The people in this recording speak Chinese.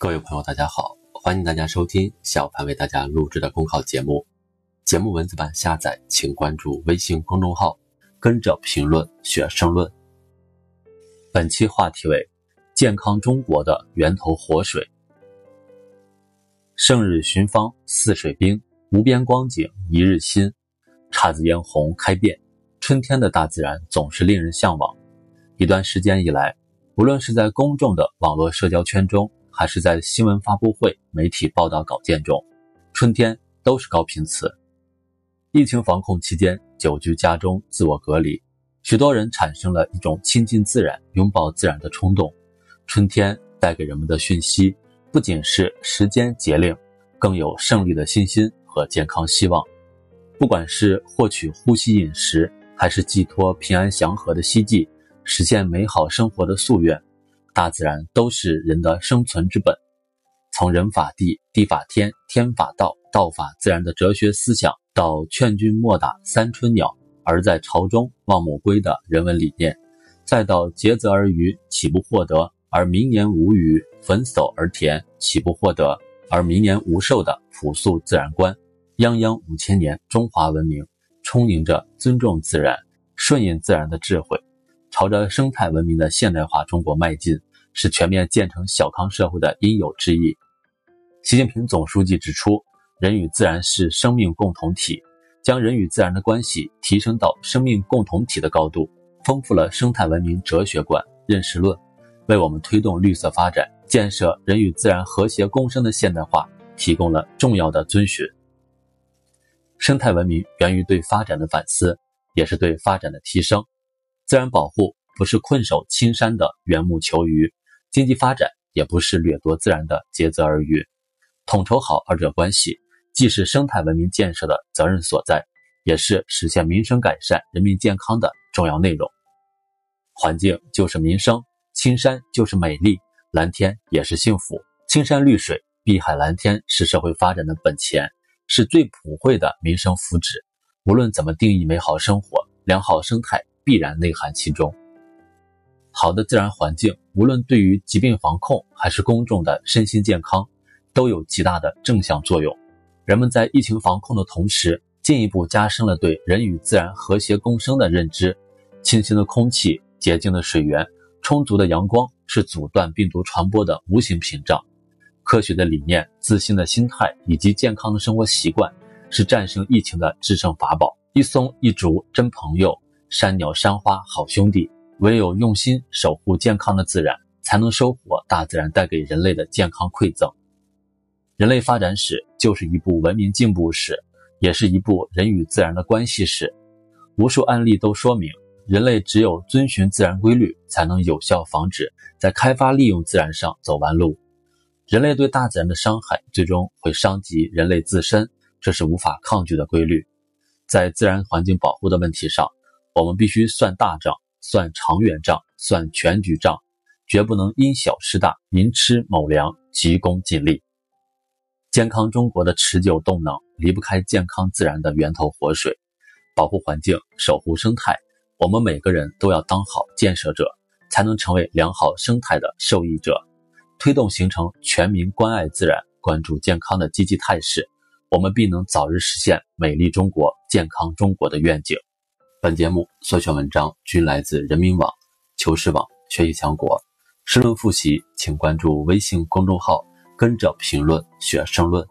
各位朋友，大家好，欢迎大家收听小凡为大家录制的公考节目。节目文字版下载，请关注微信公众号，跟着评论学申论。本期话题为健康中国的源头活水。胜日寻芳泗水滨，无边光景一日新。姹紫嫣红开遍，春天的大自然总是令人向往。一段时间以来，无论是在公众的网络社交圈中，还是在新闻发布会、媒体报道稿件中，春天都是高频词。疫情防控期间，久居家中自我隔离，许多人产生了一种亲近自然、拥抱自然的冲动。春天带给人们的讯息，不仅是时间节令，更有胜利的信心和健康希望。不管是获取呼吸饮食，还是寄托平安祥和的希冀，实现美好生活的夙愿。大自然都是人的生存之本，从人法地，地法天，天法道，道法自然的哲学思想，到劝君莫打三春鸟，而在巢中望母归的人文理念，再到竭泽而渔，岂不获得？而明年无鱼，焚叟而田，岂不获得？而明年无寿的朴素自然观，泱泱五千年中华文明，充盈着尊重自然、顺应自然的智慧。朝着生态文明的现代化中国迈进，是全面建成小康社会的应有之义。习近平总书记指出，人与自然是生命共同体，将人与自然的关系提升到生命共同体的高度，丰富了生态文明哲学观、认识论，为我们推动绿色发展、建设人与自然和谐共生的现代化提供了重要的遵循。生态文明源于对发展的反思，也是对发展的提升。自然保护不是困守青山的缘木求鱼，经济发展也不是掠夺自然的竭泽而渔。统筹好二者关系，既是生态文明建设的责任所在，也是实现民生改善、人民健康的重要内容。环境就是民生，青山就是美丽，蓝天也是幸福。青山绿水、碧海蓝天是社会发展的本钱，是最普惠的民生福祉。无论怎么定义美好生活，良好生态。必然内涵其中。好的自然环境，无论对于疾病防控还是公众的身心健康，都有极大的正向作用。人们在疫情防控的同时，进一步加深了对人与自然和谐共生的认知。清新的空气、洁净的水源、充足的阳光，是阻断病毒传播的无形屏障。科学的理念、自信的心态以及健康的生活习惯，是战胜疫情的制胜法宝。一松一竹真朋友。山鸟山花好兄弟，唯有用心守护健康的自然，才能收获大自然带给人类的健康馈赠。人类发展史就是一部文明进步史，也是一部人与自然的关系史。无数案例都说明，人类只有遵循自然规律，才能有效防止在开发利用自然上走弯路。人类对大自然的伤害，最终会伤及人类自身，这是无法抗拒的规律。在自然环境保护的问题上，我们必须算大账、算长远账、算全局账，绝不能因小失大、寅吃卯粮、急功近利。健康中国的持久动能离不开健康自然的源头活水，保护环境、守护生态，我们每个人都要当好建设者，才能成为良好生态的受益者，推动形成全民关爱自然、关注健康的积极态势，我们必能早日实现美丽中国、健康中国的愿景。本节目所选文章均来自人民网、求是网、学习强国。申论复习，请关注微信公众号，跟着评论学申论。